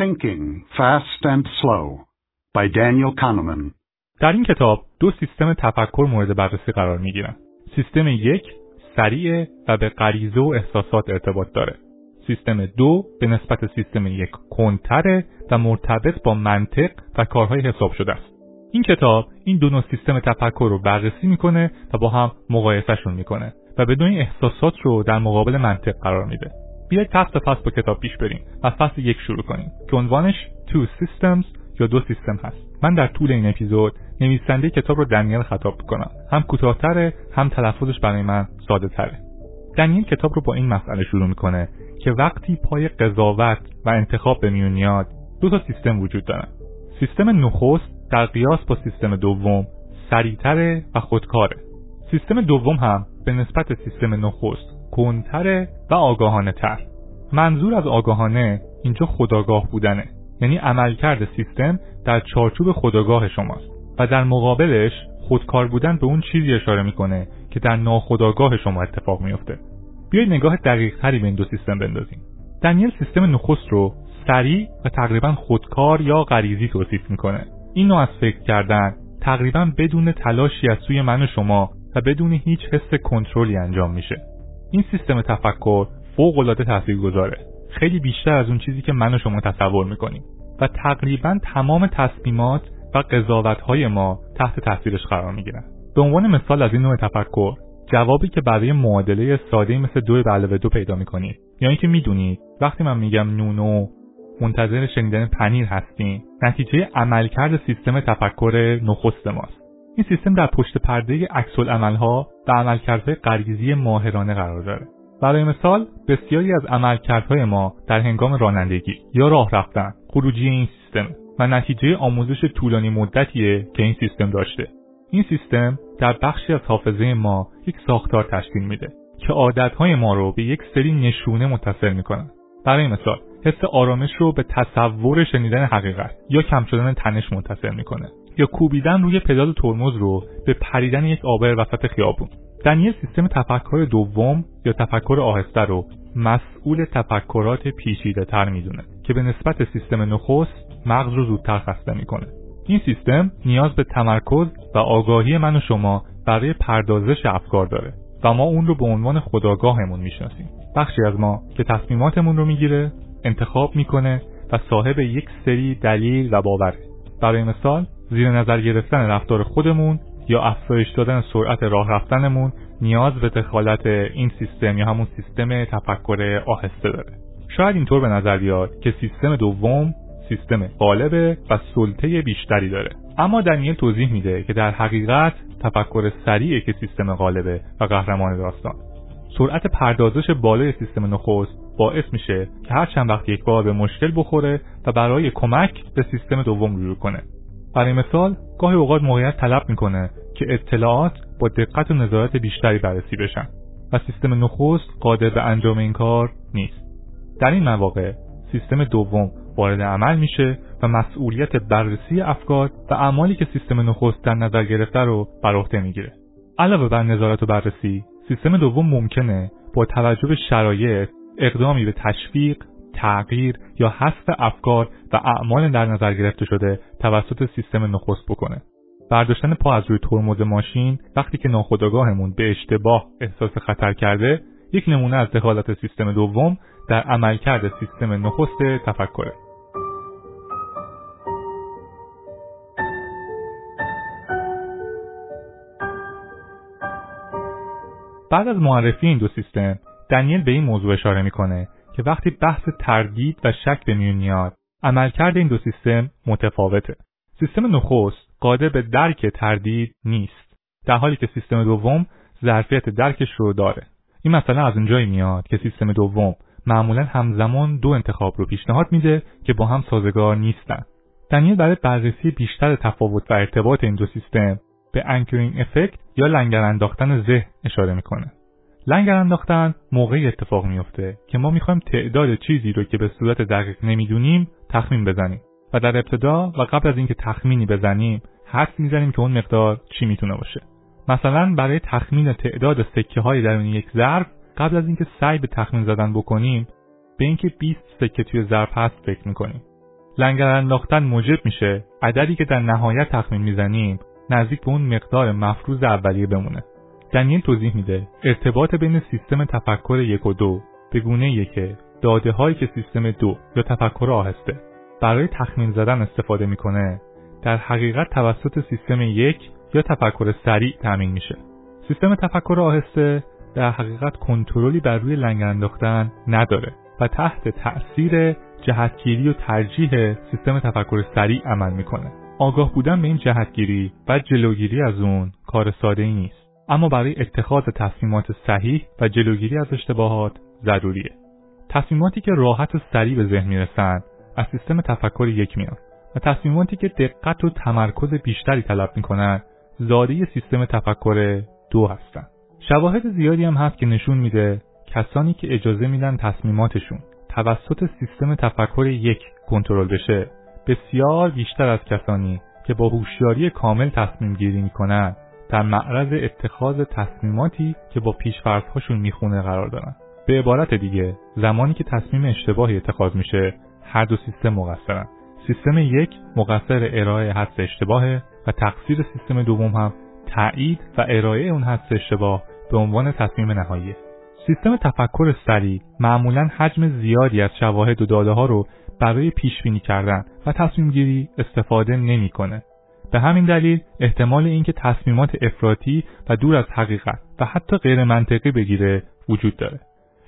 Thinking Fast and Slow by Daniel Kahneman در این کتاب دو سیستم تفکر مورد بررسی قرار می گیرن. سیستم یک سریع و به غریزه و احساسات ارتباط داره. سیستم دو به نسبت سیستم یک کنتره و مرتبط با منطق و کارهای حساب شده است. این کتاب این دو نوع سیستم تفکر رو بررسی می‌کنه و با هم مقایسهشون می‌کنه و بدون این احساسات رو در مقابل منطق قرار میده. بیاید فصل فصل با کتاب پیش بریم و فصل یک شروع کنیم که عنوانش Two Systems یا دو سیستم هست. من در طول این اپیزود نویسنده کتاب رو دنیل خطاب می‌کنم. هم کوتاهتره هم تلفظش برای من ساده تره دنیل کتاب رو با این مسئله شروع می‌کنه که وقتی پای قضاوت و انتخاب به میون میاد دو تا سیستم وجود دارن. سیستم نخست در قیاس با سیستم دوم سریعتره و خودکاره. سیستم دوم هم به نسبت سیستم نخست کنتره و آگاهانه تر منظور از آگاهانه اینجا خداگاه بودنه. یعنی عملکرد سیستم در چارچوب خداگاه شماست و در مقابلش خودکار بودن به اون چیزی اشاره می‌کنه که در ناخداگاه شما اتفاق میفته بیایید نگاه دقیق تری به این دو سیستم بندازیم. دنیل سیستم نخست رو سریع و تقریبا خودکار یا غریزی توصیف می‌کنه. این نوع از فکر کردن تقریبا بدون تلاشی از سوی من و شما و بدون هیچ حس کنترلی انجام میشه. این سیستم تفکر فوق العاده تاثیرگذاره. خیلی بیشتر از اون چیزی که من و شما تصور می‌کنیم. و تقریبا تمام تصمیمات و قضاوتهای ما تحت تاثیرش قرار می‌گیرن. به عنوان مثال از این نوع تفکر جوابی که برای معادله ساده مثل دو به علاوه دو پیدا می‌کنید یا اینکه می‌دونید وقتی من میگم نونو منتظر شنیدن پنیر هستیم نتیجه عملکرد سیستم تفکر نخست ماست. این سیستم در پشت پرده عکس عملها و عملکردهای غریزی ماهرانه قرار داره. برای مثال بسیاری از عملکردهای ما در هنگام رانندگی یا راه رفتن خروجی این سیستم و نتیجه آموزش طولانی مدتیه که این سیستم داشته. این سیستم در بخشی از حافظه ما یک ساختار تشکیل میده که عادتهای ما رو به یک سری نشونه متصل می‌کنن برای مثال حس آرامش رو به تصور شنیدن حقیقت یا کم شدن تنش متصل می‌کنه. یا کوبیدن روی پدال ترمز رو به پریدن یک آبر وسط خیابون. دنیل سیستم تفکر دوم یا تفکر آهسته رو مسئول تفکرات پیچیده تر می‌دونه که به نسبت سیستم نخست مغز رو زودتر خسته می‌کنه. این سیستم نیاز به تمرکز و آگاهی من و شما برای پردازش افکار داره و ما اون رو به عنوان خداگاهمون می‌شناسیم. بخشی از ما که تصمیماتمون رو می‌گیره انتخاب می‌کنه و صاحب یک سری دلیل و باوره. برای مثال زیر نظر گرفتن رفتار خودمون یا افزایش دادن سرعت راه رفتنمون نیاز به دخالت این سیستم یا همون سیستم تفکر آهسته داره. شاید اینطور به نظر بیاد که سیستم دوم سیستم غالبه و سلطه بیشتری داره. اما دنیل توضیح میده که در حقیقت تفکر سریعه که سیستم غالبه و قهرمان داستان. سرعت پردازش بالای سیستم نخست باعث میشه که هر چند وقت یک بار به مشکل بخوره و برای کمک به سیستم دوم رجوع کنه. برای مثال گاهی اوقات موقعیت طلب می‌کنه که اطلاعات با دقت و نظارت بیشتری بررسی بشن و سیستم نخست قادر به انجام این کار نیست. در این مواقع سیستم دوم وارد عمل میشه و مسئولیت بررسی افکار و اعمالی که سیستم نخست در نظر گرفته رو بر عهده می‌گیره. علاوه بر نظارت و بررسی سیستم دوم ممکنه با توجه به شرایط اقدامی به تشویق تغییر یا حذف افکار و اعمال در نظر گرفته شده توسط سیستم نخست بکنه. برداشتن پا از روی ترمز ماشین وقتی که ناخودآگاهمون به اشتباه احساس خطر کرده یک نمونه از دخالت سیستم دوم در عملکرد سیستم نخست تفکره. بعد از معرفی این دو سیستم دنیل به این موضوع اشاره می‌کنه که وقتی بحث تردید و شک به میون میاد عملکرد این دو سیستم متفاوته. سیستم نخست قادر به درک تردید نیست در حالی که سیستم دوم ظرفیت درکش رو داره. این مسئله از اونجایی میاد که سیستم دوم معمولا همزمان دو انتخاب رو پیشنهاد میده که با هم سازگار نیستن. دنیل برای بررسی بیشتر تفاوت و ارتباط این دو سیستم به anchoring effect یا لنگر انداختن ذهن اشاره می‌کنه. لنگر انداختن موقعی اتفاق میفته که ما می‌خوایم تعداد چیزی رو که به صورت دقیق نمی‌دونیم تخمین بزنیم. و در ابتدا و قبل از اینکه تخمینی بزنیم حدس می‌زنیم که اون مقدار چی می‌تونه باشه. مثلا برای تخمین تعداد سکه های درون یک ظرف قبل از اینکه سعی به تخمین زدن بکنیم به اینکه 20 سکه توی ظرف هست فکر می‌کنیم. لنگر انداختن موجب میشه عددی که در نهایت تخمین می‌زنیم نزدیک به اون مقدار مفروض اولیه بمونه. دنیل توضیح میده ارتباط بین سیستم تفکر یک و دو به گونه که داده هایی که سیستم دو یا تفکر آهسته برای تخمین زدن استفاده می‌کنه. در حقیقت توسط سیستم یک یا تفکر سریع تامین میشه. سیستم تفکر آهسته در حقیقت کنترلی بر روی لنگر انداختن نداره و تحت تأثیر جهتگیری و ترجیح سیستم تفکر سریع عمل می‌کنه. آگاه بودن به این جهتگیری و جلوگیری از اون کار ساده ای نیست. اما برای اتخاذ تصمیمات صحیح و جلوگیری از اشتباهات ضروریه. تصمیماتی که راحت و سریع به ذهن می‌رسن از سیستم تفکر یک میان و تصمیماتی که دقت و تمرکز بیشتری طلب می‌کنن زاده سیستم تفکر دو هستن شواهد زیادی هم هست که نشون میده کسانی که اجازه میدن تصمیماتشون توسط سیستم تفکر یک کنترل بشه. بسیار بیشتر از کسانی که با هوشیاری کامل تصمیم گیری می‌کنن در معرض اتخاذ تصمیماتی که با پیشفرضهاشون می‌خونه قرار دارن. به عبارت دیگه زمانی که تصمیم اشتباهی اتخاذ میشه هر دو سیستم مقصرن. سیستم یک مقصر ارائه حدس اشتباهه و تقصیر سیستم دوم هم تایید و ارائه اون حدس اشتباه به عنوان تصمیم نهایی. سیستم تفکر سریع معمولا حجم زیادی از شواهد و داده ها رو برای پیش بینی کردن و تصمیم گیری استفاده نمی‌کنه. به همین دلیل احتمال اینکه تصمیمات افراطی و دور از حقیقت و حتی غیر منطقی بگیره وجود داره.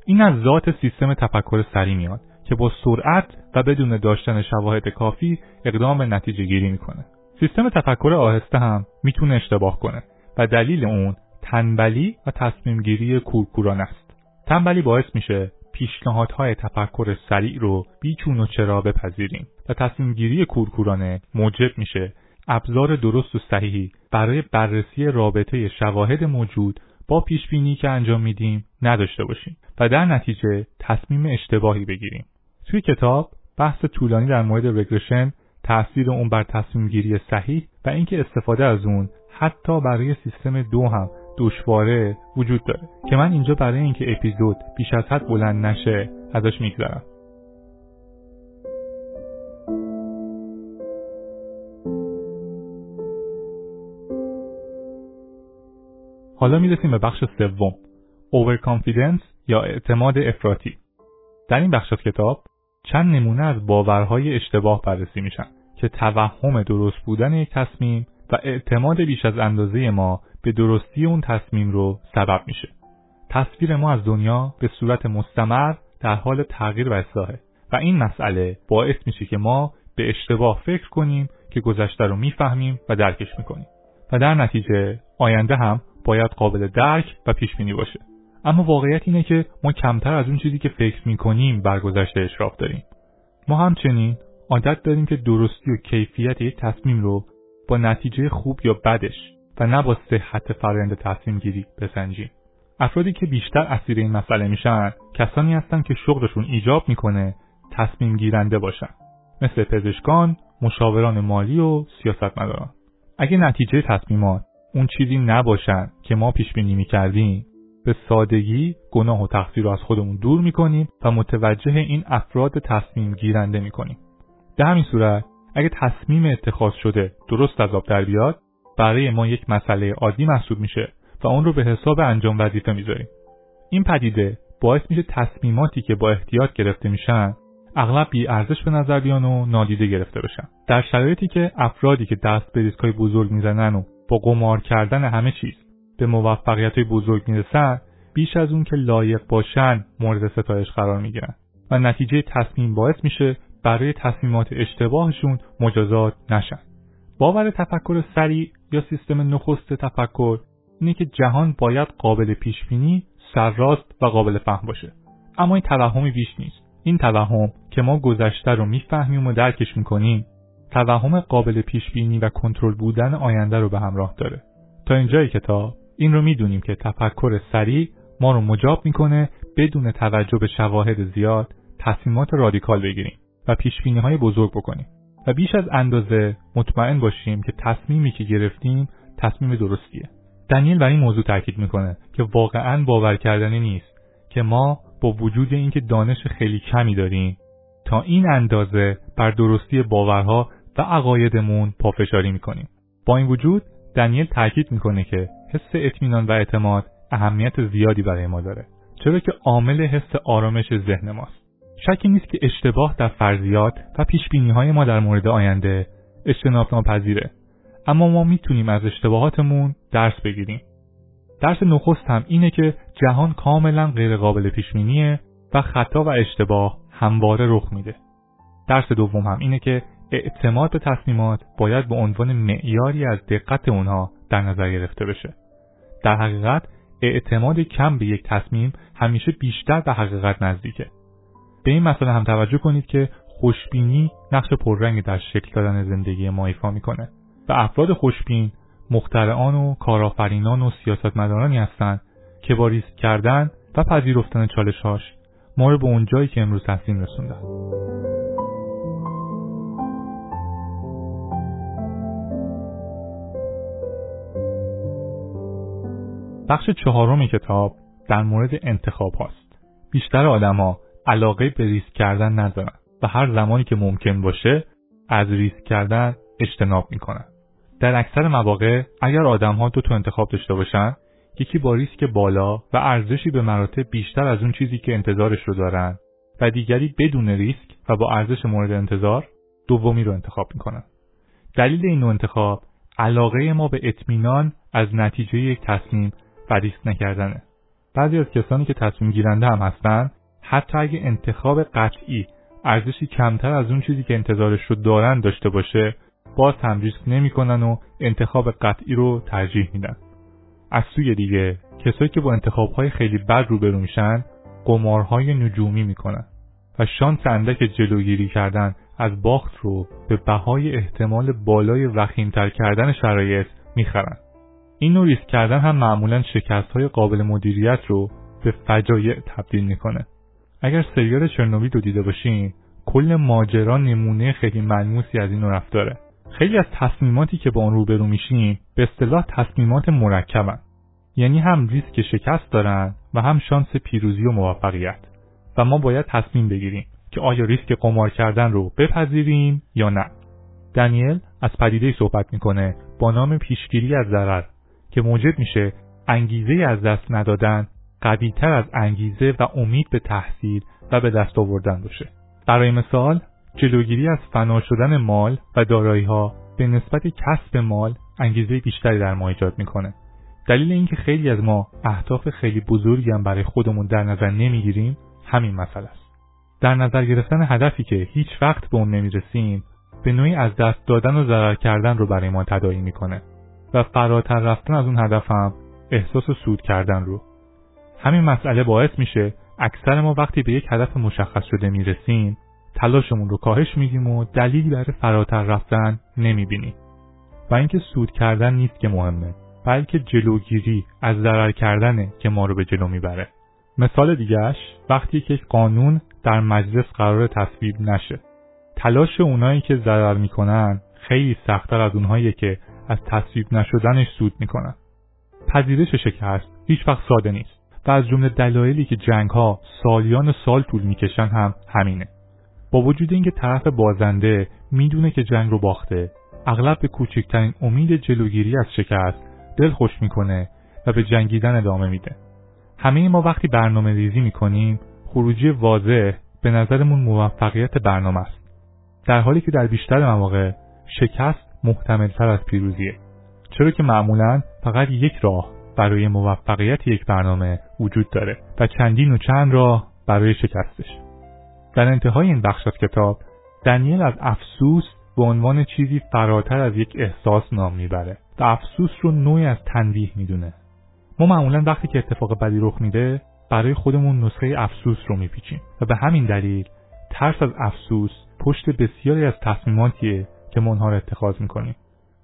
این از ذات سیستم تفکر سریع میاد که با سرعت و بدون داشتن شواهد کافی اقدام به نتیجه گیری می‌کنه. سیستم تفکر آهسته هم می‌تونه اشتباه کنه و دلیل اون تنبلی و تصمیم گیری کورکوران است. تنبلی باعث میشه پیشنهادهای تفکر سریع رو بیچون و چرا بپذیریم و تصمیم گیری کورکورانه موجب میشه ابزار درست و صحیحی برای بررسی رابطه شواهد موجود با پیش بینی که انجام میدیم نداشته باشیم و در نتیجه تصمیم اشتباهی بگیریم. توی کتاب بحث طولانی در مورد رگرشن تأثیر اون بر تصمیم گیری صحیح و اینکه استفاده از اون حتی برای سیستم دو هم دشواره وجود داره که من اینجا برای اینکه اپیزود بیش از حد بلند نشه ازش میگذرم حالا می‌رسیم به بخش سوم. overconfidence یا اعتماد افراطی. در این بخش از کتاب چند نمونه از باورهای اشتباه بررسی میشن که توهم درست بودن یک تصمیم و اعتماد بیش از اندازه ما به درستی اون تصمیم رو سبب میشه. تصویر ما از دنیا به صورت مستمر در حال تغییر و اصلاحه و این مسئله باعث میشه که ما به اشتباه فکر کنیم که گذشته رو می‌فهمیم و درکش می‌کنیم. و در نتیجه آینده هم باید قابل درک و پیش بینی باشه. اما واقعیت اینه که ما کمتر از اون چیزی که فکر می‌کنیم بر گذشته اشراف داریم. ما همچنین عادت داریم که درستی و کیفیت یک تصمیم رو با نتیجه خوب یا بدش و نه با صحت فرآیند تصمیم گیری بسنجیم افرادی که بیشتر اسیر این مسئله میشن کسانی هستند که شغلشون ایجاب می‌کنه تصمیم گیرنده باشن مثل پزشکان، مشاوران مالی و سیاستمداران. اگه نتیجه تصمیمات اون چیزی نباشن که ما پیش بینی می‌کردیم. به سادگی گناه و تقصیر رو از خودمون دور می‌کنیم و متوجه این افراد تصمیم گیرنده می‌کنیم. در همین صورت اگه تصمیم اتخاذ شده درست از آب در بیاد برای ما یک مسئله عادی محسوب میشه و اون رو به حساب انجام وظیفه می‌ذاریم. این پدیده باعث میشه تصمیماتی که با احتیاط گرفته میشن اغلب بی ارزش به نظر بیان و نادیده گرفته بشن. در شرایطی که افرادی که دست به ریسکای بزرگ می‌زنن و با قمار کردن همه چیز. به موفقیت بزرگ می‌رسن بیش از اون که لایق باشن مورد ستایش قرار می‌گیرن. و نتیجه تصمیم باعث میشه برای تصمیمات اشتباهشون مجازات نشن. باور تفکر سریع یا سیستم نخست تفکر اینه که جهان باید قابل پیش بینی سرراست و قابل فهم باشه. اما این توهمی بیش نیست. این توهم که ما گذشته رو می‌فهمیم و درکش می‌کنیم توهم قابل پیش بینی و کنترل بودن آینده رو به همراه داره. تا اینجای کتاب این رو می‌دونیم که تفکر سریع ما رو مجاب می‌کنه بدون توجه به شواهد زیاد تصمیمات رادیکال بگیریم و پیش های بزرگ بکنیم. و بیش از اندازه مطمئن باشیم که تصمیمی که گرفتیم تصمیم درستیه. دنیل بر این موضوع تاکید می‌کنه که واقعا باور کردنی نیست که ما با وجود اینکه دانش خیلی کمی داریم تا این اندازه بر درستی باورها و عقایدمون پافشاری می‌کنیم. با این وجود دنیل تاکید می‌کنه که حس اطمینان و اعتماد اهمیت زیادی برای ما داره. چرا که عامل حس آرامش ذهن ماست. شکی نیست که اشتباه در فرضیات و پیش های ما در مورد آینده اجتناب ناپذیره اما ما می‌تونیم از اشتباهاتمون درس بگیریم. درس نخست هم اینه که جهان کاملا غیرقابل پیش و خطا و اشتباه همواره رخ میده. درس دوم هم اینه که اعتماد به تصمیمات باید به عنوان معیاری از دقت اونها در نظر گرفته بشه. در حقیقت اعتماد کم به یک تصمیم همیشه بیشتر به حقیقت نزدیکه. به این مسئله هم توجه کنید که خوشبینی نقش پررنگی در شکل دادن زندگی ما ایفا می‌کنه. و افراد خوشبین مخترعان و کارآفرینان و سیاستمدارانی هستند که با ریسک کردن و پذیرفتن چالشهاش ما رو به اون جایی که امروز هستیم رسوندن. بخش چهارم کتاب در مورد انتخاب هاست. بیشتر آدما علاقه به ریسک کردن ندارن و هر زمانی که ممکن باشه از ریسک کردن اجتناب می‌کنن. در اکثر مواقع اگر آدم ها دو تا انتخاب داشته باشن یکی با ریسک بالا و ارزشی به مراتب بیشتر از اون چیزی که انتظارش رو دارن و دیگری بدون ریسک و با ارزش مورد انتظار دومی رو انتخاب می‌کنن. دلیل این نوع انتخاب علاقه ما به اطمینان از نتیجه یک تصمیم و ریسک نکردنه. بعضی از کسانی که تصمیم گیرنده هم هستن حتی اگه انتخاب قطعی ارزشی کمتر از اون چیزی که انتظارش رو دارن داشته باشه باز هم ریسک نمی‌کنن و انتخاب قطعی رو ترجیح میدن. از سوی دیگه کسایی که با انتخابهای خیلی بد روبرو میشن قمارهای نجومی می‌کنن و شانس اندک جلوگیری کردن از باخت رو به بهای احتمال بالای وخیمتر کردن شرایط می‌خرن این نوع ریسک کردن هم معمولا شکست های قابل مدیریت رو به فجایع تبدیل می‌کنه. اگر سریال چرنوبیل رو دیده باشین کل ماجرا نمونه خیلی ملموسی از این رفتاره. خیلی از تصمیماتی که با آن روبرو میشیم به اصطلاح تصمیمات مرکبن. یعنی هم ریسک شکست دارن و هم شانس پیروزی و موفقیت. و ما باید تصمیم بگیریم که آیا ریسک قمار کردن رو بپذیریم یا نه. دنیل از پدیده صحبت می‌کنه با نام پیشگیری از ضرر. که موجب میشه انگیزه از دست ندادن قویتر از انگیزه و امید به تحصیل و به دست آوردن باشه. برای مثال جلوگیری از فنا شدن مال و دارایی ها به نسبت کسب مال انگیزه بیشتری در ما ایجاد می‌کنه. دلیل اینکه خیلی از ما اهداف خیلی بزرگی هم برای خودمون در نظر نمی‌گیریم همین مسئله است. در نظر گرفتن هدفی که هیچ وقت به اون نمی‌رسیم به نوعی از دست دادن و ضرر کردن رو برای ما تداعی می‌کنه. و فراتر رفتن از اون هدفم احساس سود کردن رو. همین مسئله باعث میشه اکثر ما وقتی به یک هدف مشخص شده می‌رسیم تلاشمون رو کاهش میدیم و دلیلی برای فراتر رفتن نمی‌بینیم. و اینکه سود کردن نیست که مهمه بلکه جلوگیری از ضرر کردنه که ما رو به جلو می‌بره. مثال دیگهش وقتی که یک قانون در مجلس قرار تصویب نشه. تلاش اونایی که ضرر می‌کنن خیلی سختتر از اونهایی که از تصویب نشدنش سود می‌کنن پذیرش شکست هیچ وقت ساده نیست و از جمله دلایلی که جنگ ها سالیان سال طول می‌کشن هم همینه. با وجود اینکه طرف بازنده می‌دونه که جنگ رو باخته اغلب به کوچکترین امید جلوگیری از شکست دل خوش می‌کنه و به جنگیدن ادامه میده. همه ما وقتی برنامه ریزی می‌کنیم خروجی واضح به نظرمون موفقیت برنامه است. در حالی که در بیشتر مواقع شکست محتملتر از پیروزیه. چرا که معمولا فقط یک راه برای موفقیت یک برنامه وجود داره و چندین و چند راه برای شکستش. در انتهای این بخش از کتاب دنیل از افسوس به عنوان چیزی فراتر از یک احساس نام می‌بره و افسوس رو نوعی از تنبیه می‌دونه. ما معمولا وقتی که اتفاق بدی رخ میده برای خودمون نسخه افسوس رو میپیچیم و به همین دلیل ترس از افسوس پشت بسیاری از تصمیماتیه که ما اونها رو اتخاذ می‌کنیم.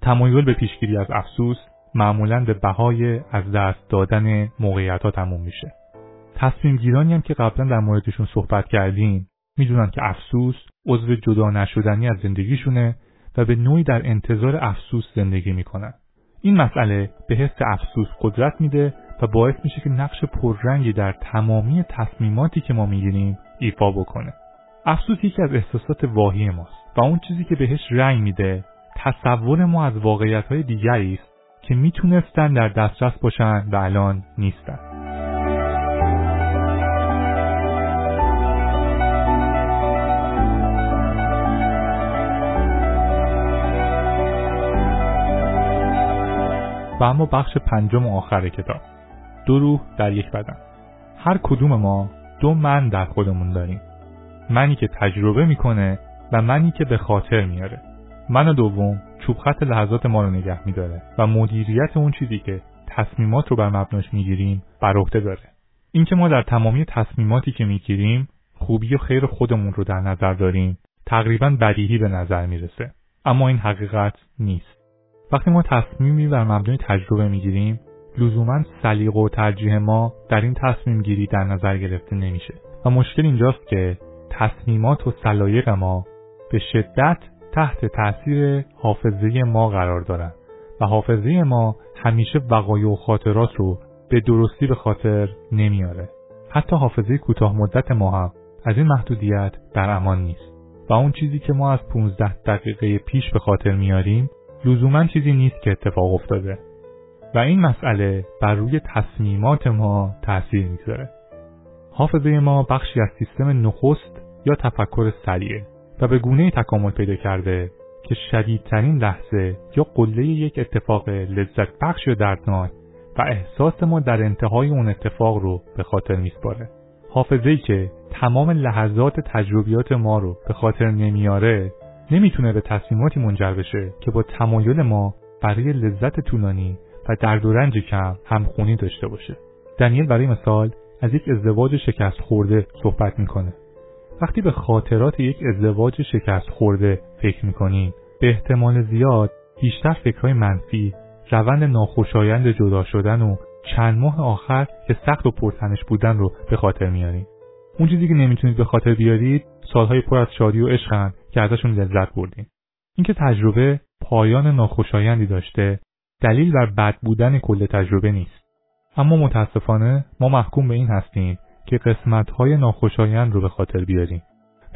تمایل به پیشگیری از افسوس معمولا به بهای از دست دادن موقعیت ها تموم میشه. تصمیم گیرانی هم که قبلا در موردشون صحبت کردیم می‌دونن که افسوس عضو جدا نشدنی از زندگیشونه و به نوعی در انتظار افسوس زندگی می‌کنن. این مسئله به حس افسوس قدرت میده و باعث میشه که نقش پررنگی در تمامی تصمیماتی که ما می‌گیریم ایفا بکنه. افسوس یکی از احساسات واهی ماست. و اون چیزی که بهش رنگ میده تصور ما از واقعیت های دیگری است که می‌تونستن در دسترس باشن و الان نیستن. و اما بخش پنجم و آخر کتاب. دو روح در یک بدن. هر کدوم ما دو من در خودمون داریم. منی که تجربه می‌کنه و منی که به خاطر میاره. من دوم چوب خط لحظات ما رو نگه میداره و مدیریت اون چیزی که تصمیمات رو بر مبناش می‌گیریم بر عهده داره. اینکه ما در تمامی تصمیماتی که می‌گیریم خوبی و خیر خودمون رو در نظر داریم تقریبا بدیهی به نظر می‌رسه. اما این حقیقت نیست. وقتی ما تصمیمی بر مبنای تجربه می‌گیریم لزوما سلیقه و ترجیح ما در این تصمیم گیری در نظر گرفته نمیشه. و مشکل اینجاست که تصمیمات و سلایق ما به شدت تحت تاثیر حافظه ما قرار دارند و حافظه ما همیشه وقایع و خاطرات رو به درستی به خاطر نمیاره. حتی حافظه کوتاه مدت ما هم از این محدودیت در امان نیست. و اون چیزی که ما از 15 دقیقه پیش به خاطر میاریم لزوما چیزی نیست که اتفاق افتاده. و این مسئله بر روی تصمیمات ما تاثیر می‌گذاره. حافظه ما بخشی از سیستم نخست یا تفکر سریعه و به گونه تکامل پیدا کرده که شدیدترین لحظه یا قله یک اتفاق لذت بخش یا دردناک و احساس ما در انتهای اون اتفاق رو به خاطر میسپاره. حافظه که تمام لحظات تجربیات ما رو به خاطر نمیاره نمی‌تونه به تصمیماتی منجر بشه که با تمایل ما برای لذت طولانی و درد و رنج کم همخونی داشته باشه. دنیل برای مثال از یک ازدواج شکست خورده صحبت می‌کنه. وقتی به خاطرات یک ازدواج شکست خورده فکر می‌کنیم به احتمال زیاد بیشتر فکرهای منفی روند ناخوشایند جدا شدن و چند ماه آخر که سخت و پرتنش بودن رو به خاطر میاریم. اون چیزی که نمی‌تونید به خاطر بیارید سالهای پر از شادی و عشقن که ازشون لذت بردیم اینکه تجربه پایان ناخوشایندی داشته دلیل بر بد بودن کل تجربه نیست. اما متاسفانه ما محکوم به این هستیم که قسمتهای ناخوشایند رو به خاطر بیاریم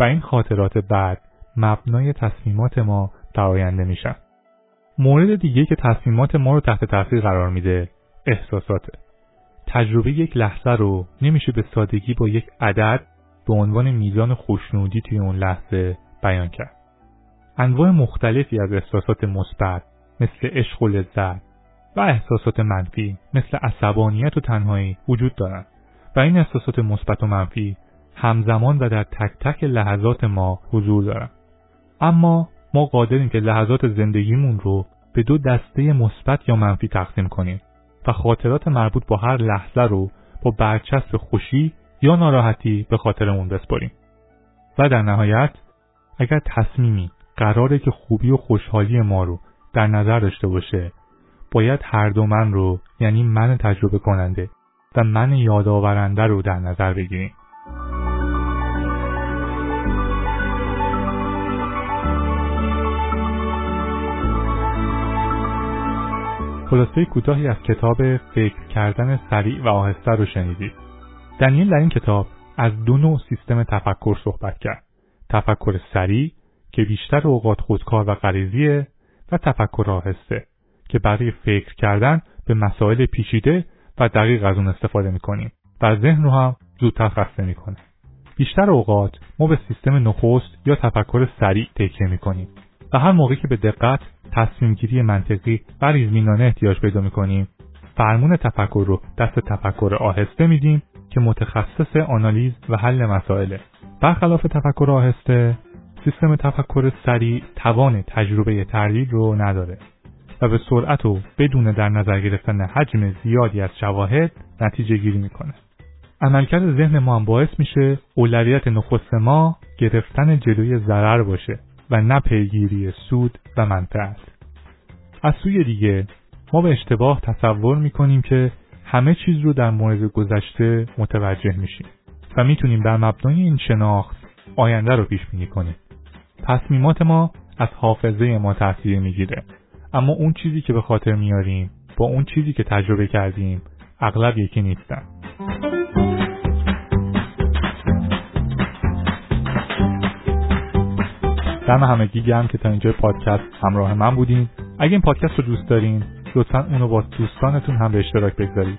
و این خاطرات بعد مبنای تصمیمات ما در آینده میشن. مورد دیگه که تصمیمات ما رو تحت تاثیر قرار میده احساساته. تجربه یک لحظه رو نمیشه به سادگی با یک عدد به عنوان میزان خوشنودی توی اون لحظه بیان کرد. انواع مختلفی از احساسات مثبت مثل عشق و لذت و احساسات منفی مثل عصبانیت و تنهایی وجود دارند. و این احساسات مثبت و منفی همزمان و در تک تک لحظات ما حضور دارن. اما ما قادریم که لحظات زندگیمون رو به دو دسته مثبت یا منفی تقسیم کنیم و خاطرات مربوط با هر لحظه رو با برچسب خوشی یا ناراحتی به خاطرمون بسپاریم. و در نهایت اگر تصمیمی قراره که خوبی و خوشحالی ما رو در نظر داشته باشه باید هر دو من رو یعنی من تجربه کننده و من یادآورنده رو در نظر بگیریم. خلاصه کوتاهی از کتاب فکر کردن سریع و آهسته رو شنیدید. دنیل در این کتاب از دو نوع سیستم تفکر صحبت کرد. تفکر سریع که بیشتر اوقات خودکار و غریزیه و تفکر آهسته که برای فکر کردن به مسائل پیچیده دقیق از اون استفاده می‌کنیم. و ذهن رو هم زودتر خسته می‌کنه. بیشتر اوقات ما به سیستم نخست یا تفکر سریع تکیه می‌کنیم و هر موقعی که به دقت تصمیم گیری منطقی و ریزمینانه احتیاج پیدا می‌کنیم فرمون تفکر رو دست تفکر آهسته میدیم که متخصص آنالیز و حل مسائله. برخلاف تفکر آهسته سیستم تفکر سریع توان تجربه تردید رو نداره. و به سرعت و بدون در نظر گرفتن حجم زیادی از شواهد نتیجه گیری می‌کنه. عملکرد ذهن ما هم باعث میشه اولویت نخست ما گرفتن جلوی ضرر باشه و نه پیگیری سود و منفعت. از سوی دیگه ما به اشتباه تصور می‌کنیم که همه چیز رو در مورد گذشته متوجه میشیم و می‌تونیم بر مبنای این شناخت آینده رو پیش بینی کنیم. تصمیمات ما از حافظه ما تاثیر می‌گیره اما اون چیزی که به خاطر میاریم با اون چیزی که تجربه کردیم اغلب یکی نیستن. دم همگی گرم که تا اینجا پادکست همراه من بودین. اگه این پادکست رو دوست دارین لطفا اونو با دوستانتون هم به اشتراک بگذارید.